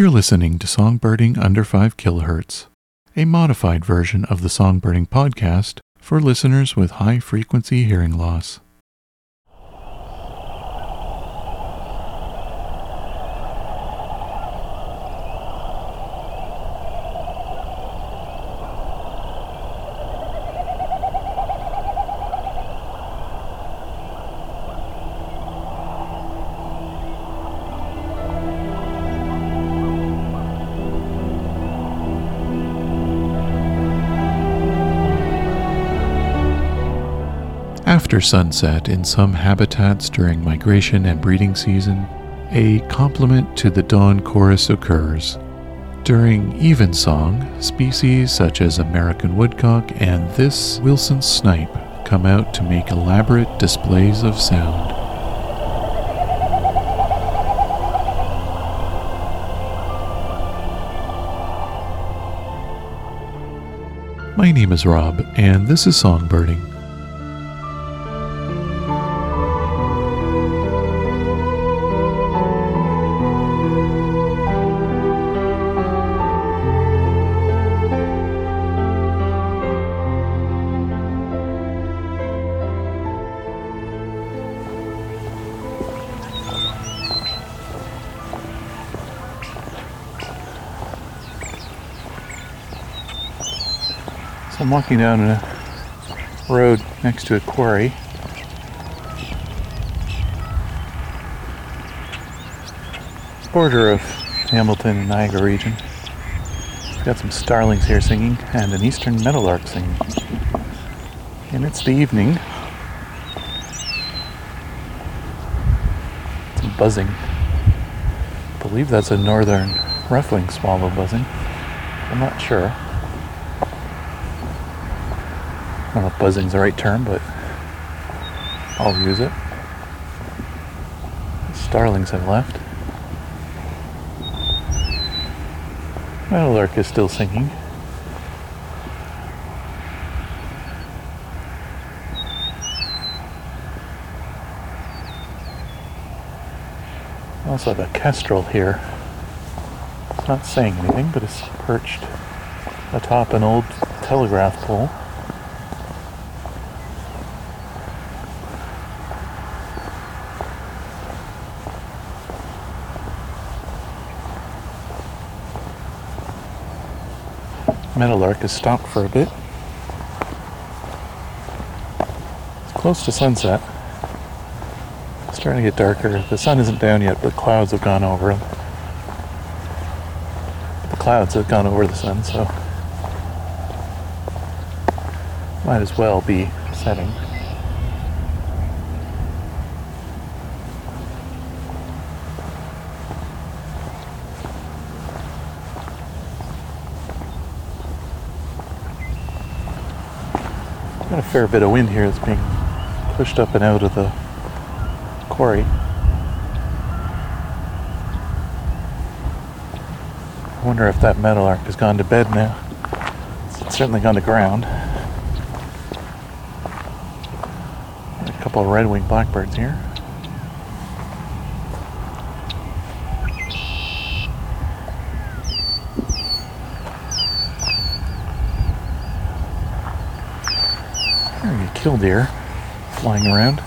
You're listening to Songbirding Under 5 Kilohertz, a modified version of the Songbirding podcast for listeners with high frequency hearing loss. After sunset in some habitats during migration and breeding season, a complement to the dawn chorus occurs. During evensong, species such as American woodcock and this Wilson snipe come out to make elaborate displays of sound. My name is Rob, and this is Songbirding. I'm walking down a road next to a quarry. Border of Hamilton and Niagara region. Got some starlings here singing and an eastern meadowlark singing. And it's the evening. Some buzzing. I believe that's a northern rough-winged swallow buzzing. I'm not sure. I don't know if buzzing's the right term, but I'll use it. The starlings have left. My lark is still singing. I also have a kestrel here. It's not saying anything, but it's perched atop an old telegraph pole. Meadowlark has stopped for a bit. It's close to sunset. It's starting to get darker. The sun isn't down yet, but clouds have gone over. The clouds have gone over the sun, so might as well be setting. A fair bit of wind here that's being pushed up and out of the quarry. I wonder if that meadowlark has gone to bed now. It's certainly gone to ground. A couple of red-winged blackbirds here. There's a killdeer flying around.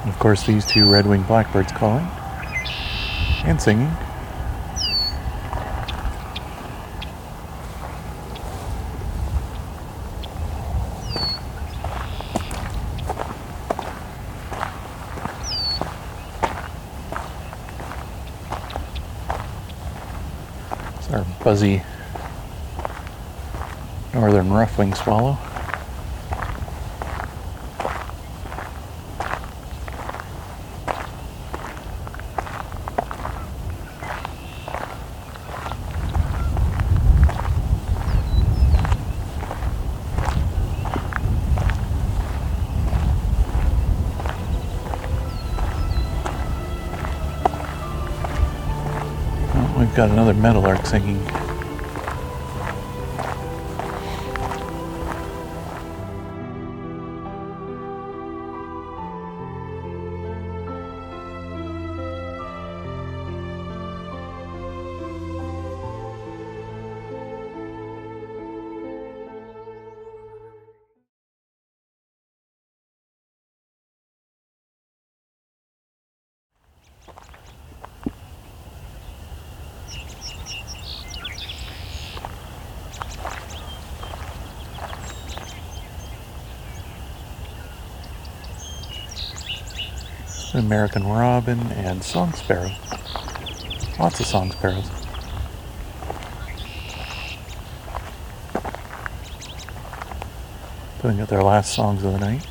And of course, these two red-winged blackbirds calling and singing. Buzzy northern rough-winged swallow. We've got another meadowlark singing. American robin, and song sparrow. Lots of song sparrows. Putting out their last songs of the night.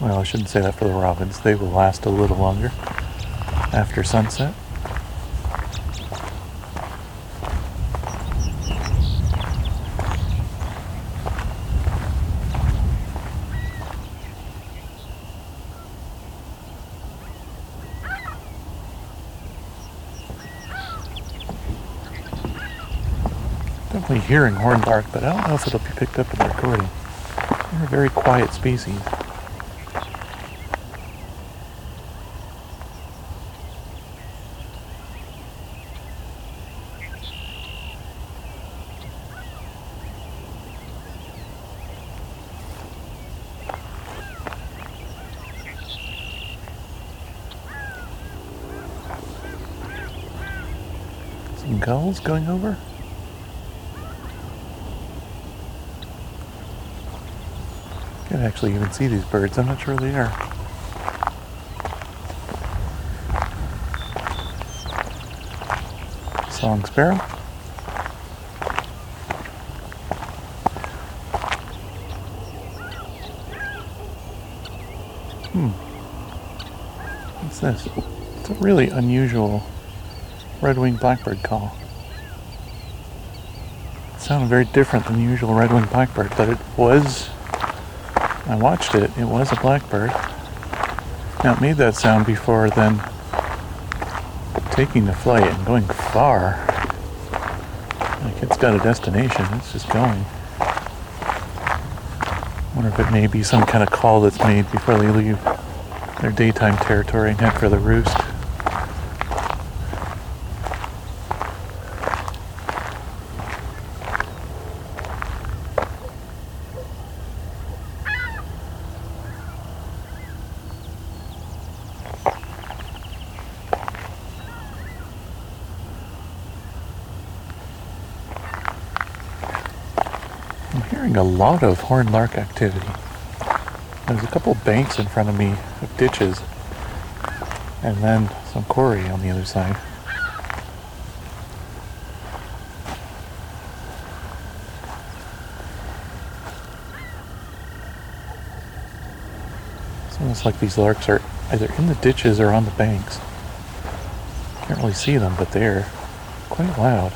Well, I shouldn't say that for the robins. They will last a little longer after sunset. Hearing horned lark, but I don't know if it'll be picked up in the recording. They're a very quiet species. Some gulls going over. Can't actually even see these birds. I'm not sure they are. Song sparrow. Hmm. What's this? It's a really unusual red-winged blackbird call. It sounded very different than the usual red-winged blackbird, but it was I watched it. It was a blackbird. Now it made that sound before then taking the flight and going far. Like it's got a destination. It's just going. Wonder if it may be some kind of call that's made before they leave their daytime territory and head for the roost. I'm hearing a lot of horned lark activity. There's a couple banks in front of me of ditches, and then some quarry on the other side. It's almost like these larks are either in the ditches or on the banks. Can't really see them, but they're quite loud.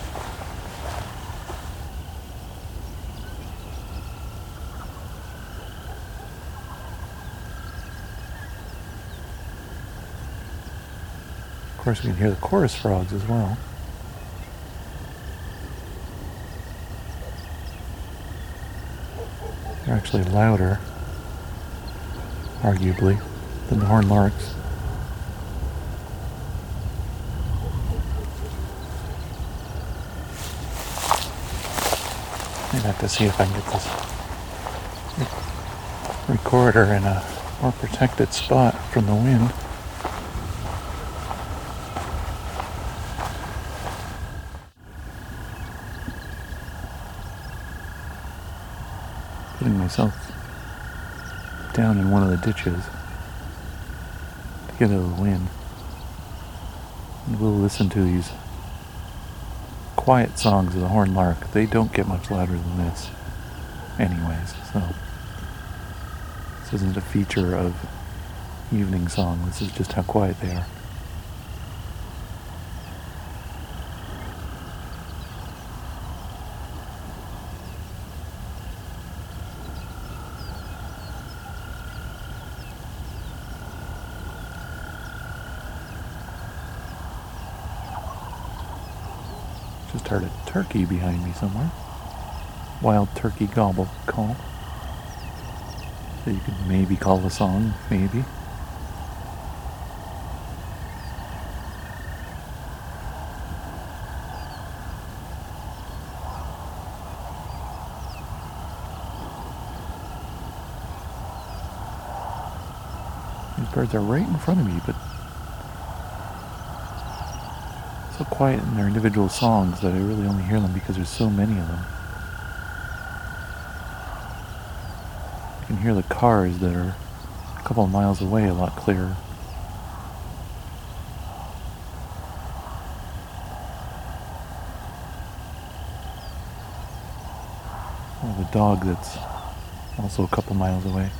Of course, we can hear the chorus frogs as well. They're actually louder, arguably, than the horned larks. I'd have to see if I can get this recorder in a more protected spot from the wind. Putting myself down in one of the ditches to get out of the wind. And we'll listen to these quiet songs of the horned lark. They don't get much louder than this, anyways. So this isn't a feature of evening song. This is just how quiet they are. Heard a turkey behind me somewhere. Wild turkey gobble call. So you could maybe call the song, maybe. These birds are right in front of me, but so quiet in their individual songs that I really only hear them because there's so many of them. You can hear the cars that are a couple of miles away a lot clearer. Or the dog that's also a couple miles away.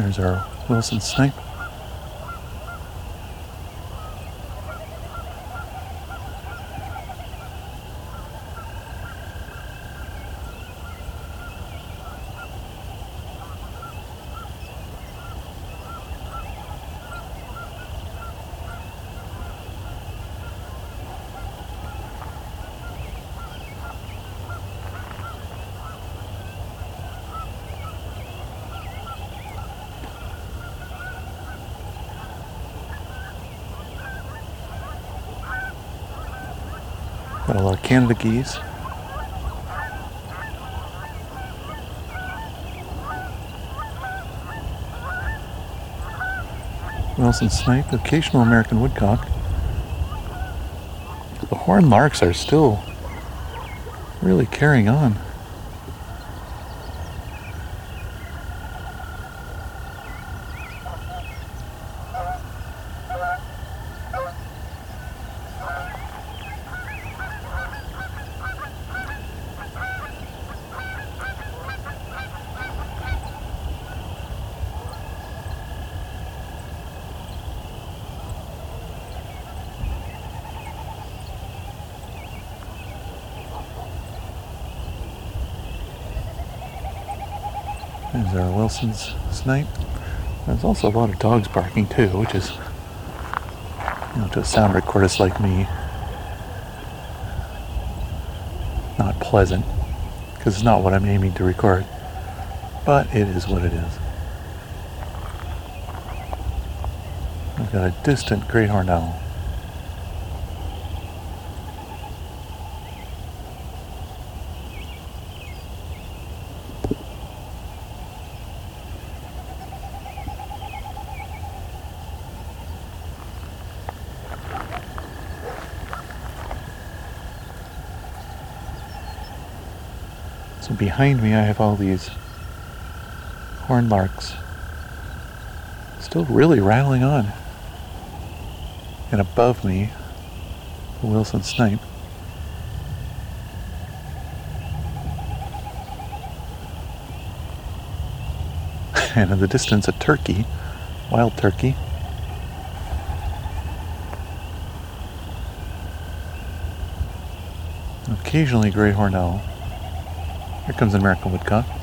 There's our Wilson snipe. Got a lot of Canada geese. Wilson snipe, occasional American woodcock. The horned larks are still really carrying on. There's our Wilson's snipe. There's also a lot of dogs barking too, which is, you know, to a sound recordist like me, not pleasant, because it's not what I'm aiming to record. But it is what it is. We've got a distant great horned owl. Behind me I have all these horned larks still really rattling on. And above me, the Wilson snipe. and in the distance, a turkey, wild turkey. Occasionally, great horned owl. Here comes an American woodcock.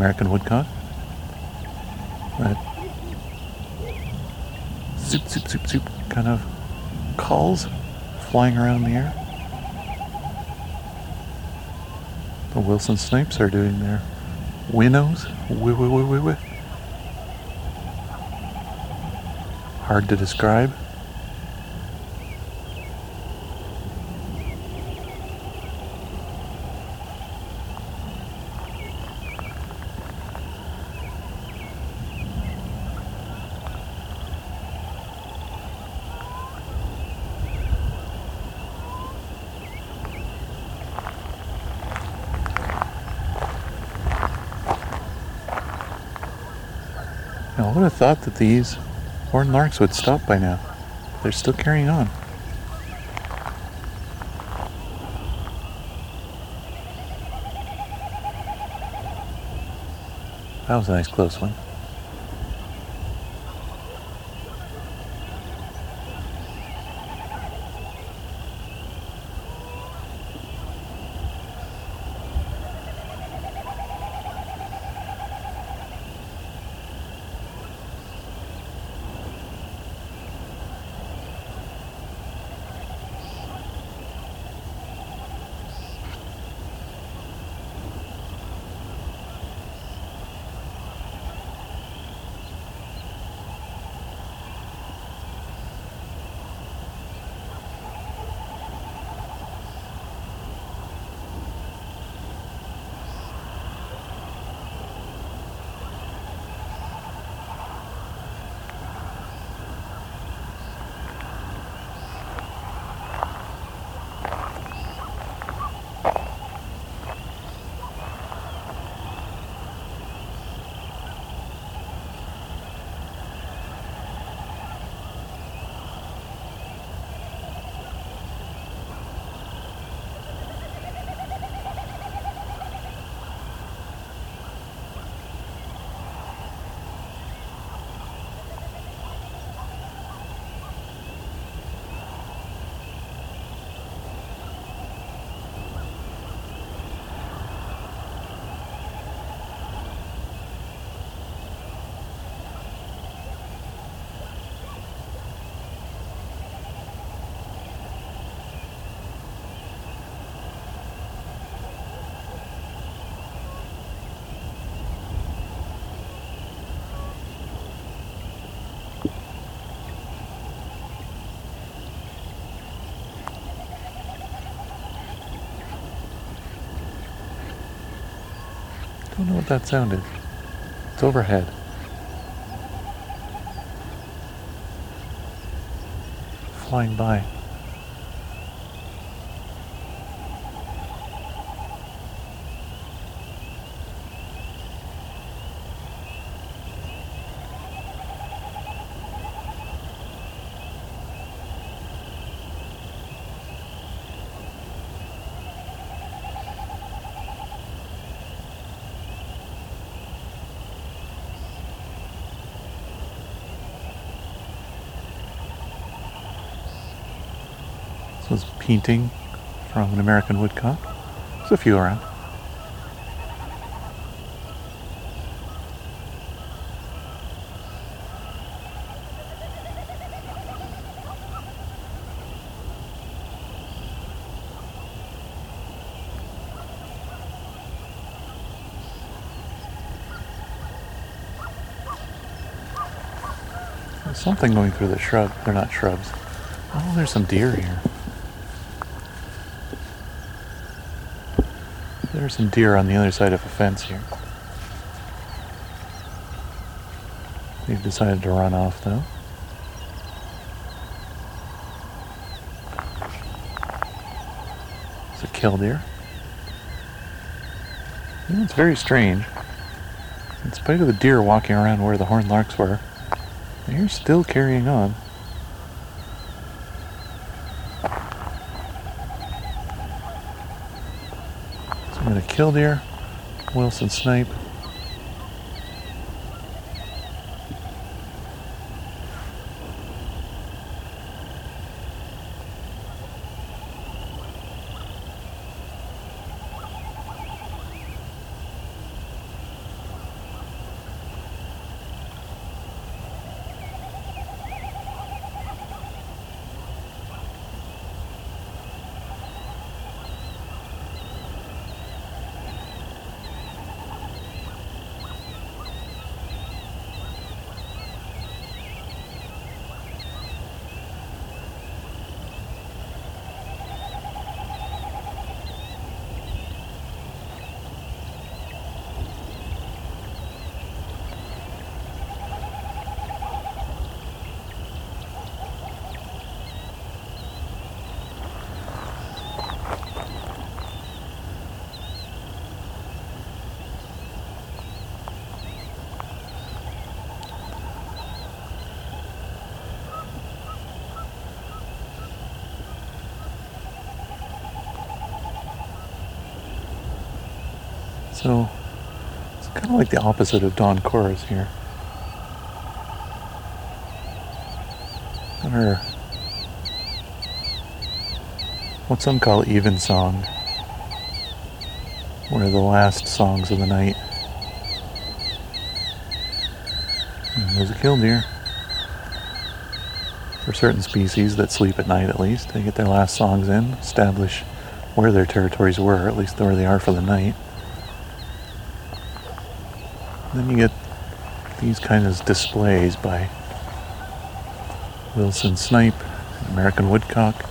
American woodcock. That soup, soup, soup, kind of calls flying around the air. The Wilson snipes are doing their winnows. Wee, wee, wee, wee, wee. Hard to describe. I would have thought that these horned larks would stop by now. They're still carrying on. That was a nice close one. I don't know what that sounded. It's overhead. Flying by. This was peenting from an American woodcock. There's a few around. Something going through the shrub. They're not shrubs. Oh, there's some deer here. There's some deer on the other side of a fence here. They've decided to run off though. It's a killdeer. Know, it's very strange. In spite of the deer walking around where the horned larks were, they're still carrying on. So I'm going to killdeer, Wilson snipe. So it's kind of like the opposite of dawn chorus here. Or what some call evensong, where the last songs of the night. Hmm, and there's a killdeer. For certain species that sleep at night, at least, they get their last songs in, establish where their territories were, at least where they are for the night. Then you get these kind of displays by Wilson snipe, American woodcock,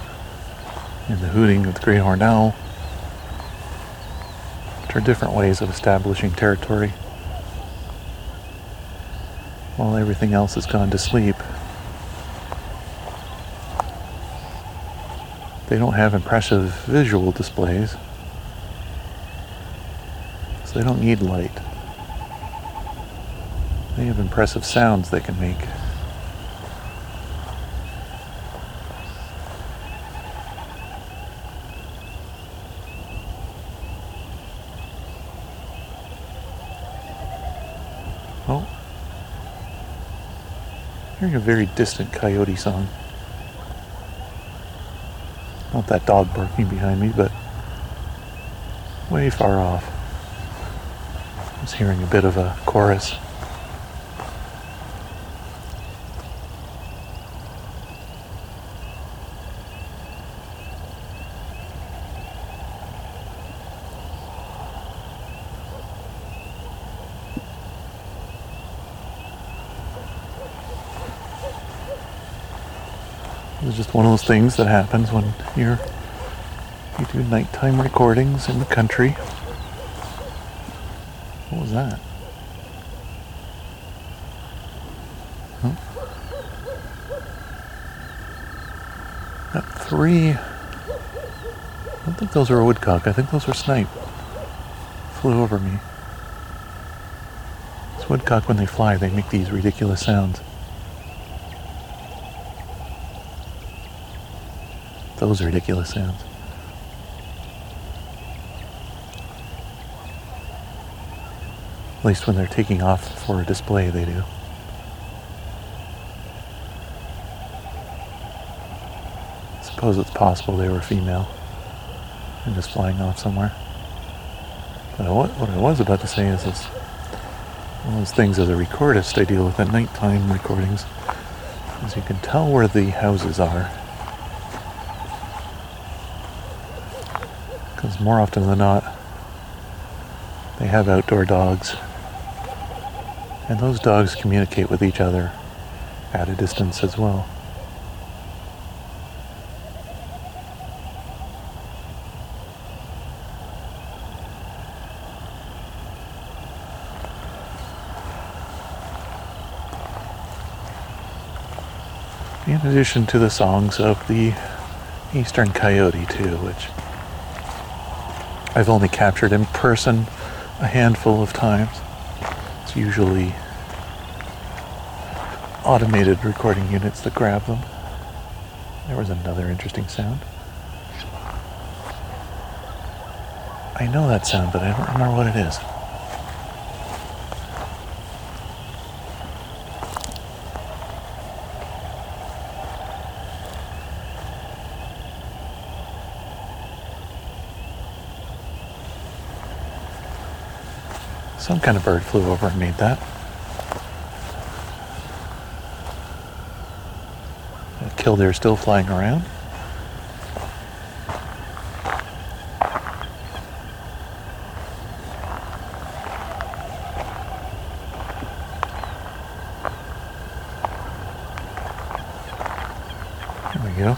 and the hooting of the great horned owl, which are different ways of establishing territory. While everything else has gone to sleep, they don't have impressive visual displays, so they don't need light. They have impressive sounds they can make. Oh. Hearing a very distant coyote song. Not that dog barking behind me, but way far off. I was hearing a bit of a chorus. Just one of those things that happens when you're you do nighttime recordings in the country. What was that? Huh? Got three. I don't think those are a woodcock. I think those are snipe. Flew over me. It's woodcock when they fly, they make these ridiculous sounds. Those ridiculous sounds. At least when they're taking off for a display, they do. Suppose it's possible they were female and just flying off somewhere. But I, what I was about to say is this one of those things as a recordist I deal with at nighttime recordings is you can tell where the houses are. More often than not, they have outdoor dogs. And those dogs communicate with each other at a distance as well. in addition to the songs of the Eastern Coyote, too, which I've only captured in person a handful of times. It's usually automated recording units that grab them. There was another interesting sound. I know that sound, but I don't remember what it is. Some kind of bird flew over and made that. Killdeer still flying around. There we go.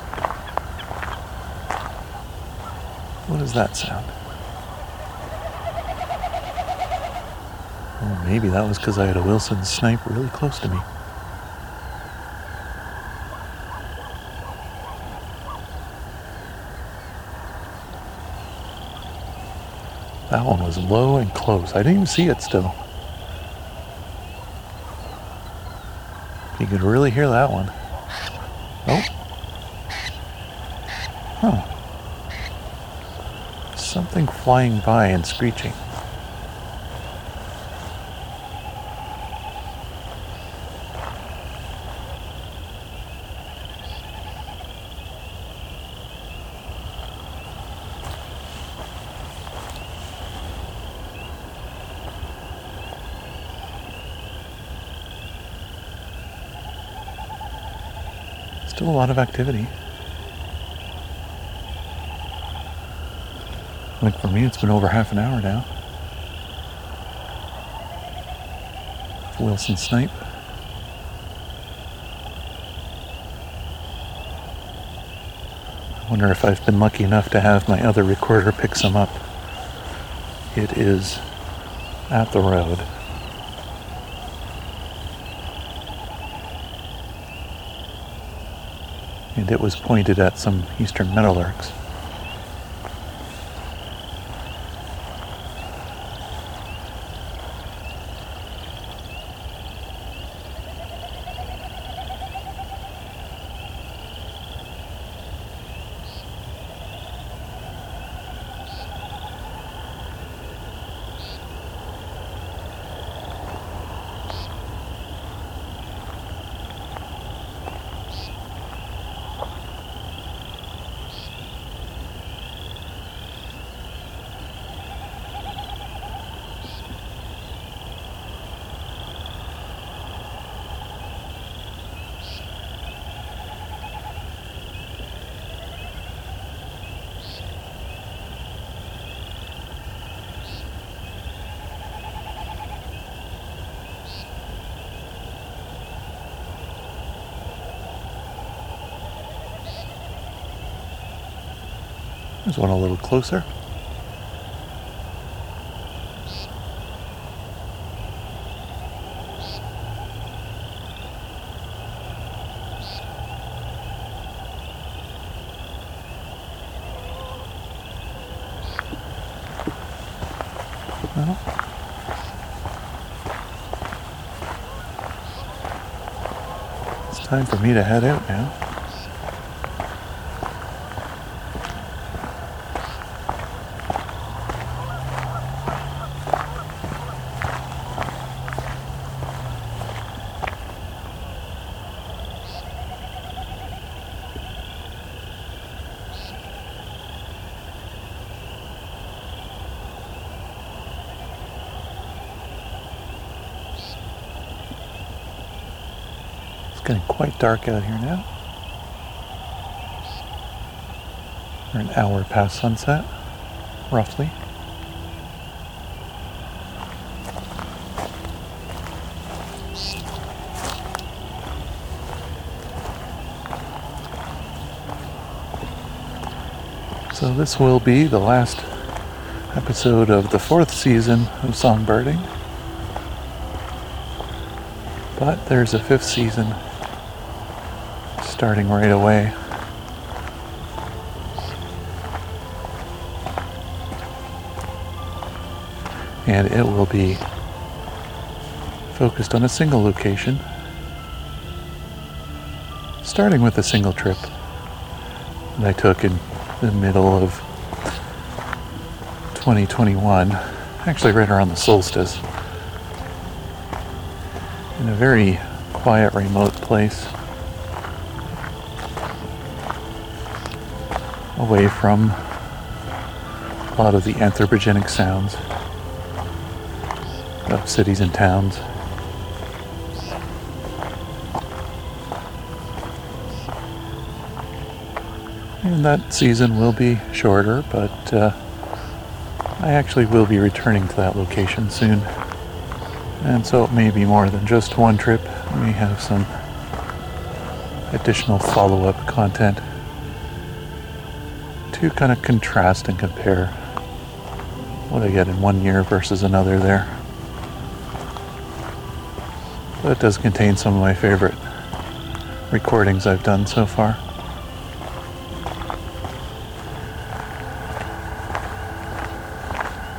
What is that sound? Oh, maybe that was because I had a Wilson snipe really close to me. That one was low and close. I didn't even see it still. You could really hear that one. Oh. Huh. Something flying by and screeching. Activity. Like for me, it's been over half an hour now. Wilson snipe. I wonder if I've been lucky enough to have my other recorder pick some up. It is at the road. And it was pointed at some eastern meadowlarks. There's one a little closer. It's time for me to head out now. It's getting quite dark out here now. We're an hour past sunset, roughly. So this will be the last episode of the fourth season of Songbirding. But there's a fifth season starting right away. And it will be focused on a single location, starting with a single trip that I took in the middle of 2021, actually right around the solstice, in a very quiet, remote place, away from a lot of the anthropogenic sounds of cities and towns. And that season will be shorter, but uh, I actually will be returning to that location soon. And so it may be more than just one trip. We have some additional follow up content to kind of contrast and compare what I get in one year versus another there. It does contain some of my favorite recordings I've done so far.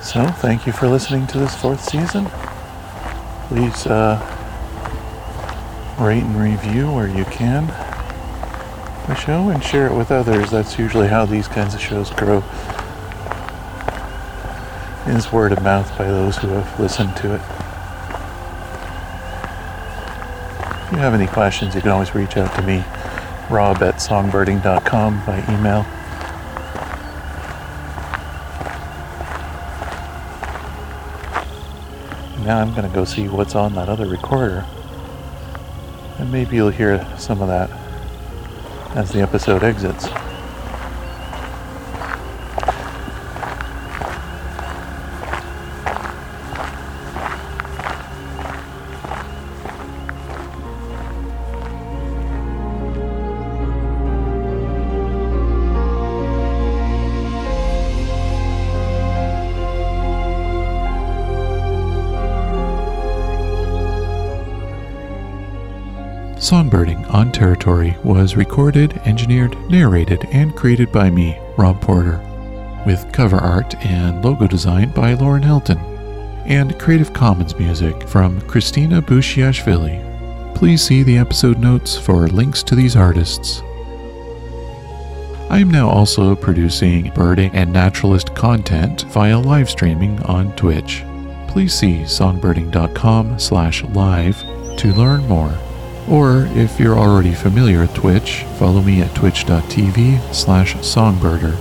So, thank you for listening to this fourth season. Please uh, rate and review where you can the show and share it with others. That's usually how these kinds of shows grow. Is word of mouth by those who have listened to it. If you have any questions, you can always reach out to me, rob at songbirding.com by email. Now I'm going to go see what's on that other recorder. And maybe you'll hear some of that as the episode exits. Territory was recorded, engineered, narrated, and created by me, Rob Porter, with cover art and logo design by Lauren Helton, and Creative Commons music from Kristina Budzhiashvili. Please see the episode notes for links to these artists. I am now also producing birding and naturalist content via live streaming on Twitch. Please see songbirding.com slash live to learn more. Or if you're already familiar with Twitch, follow me at twitch.tv slash songbirder.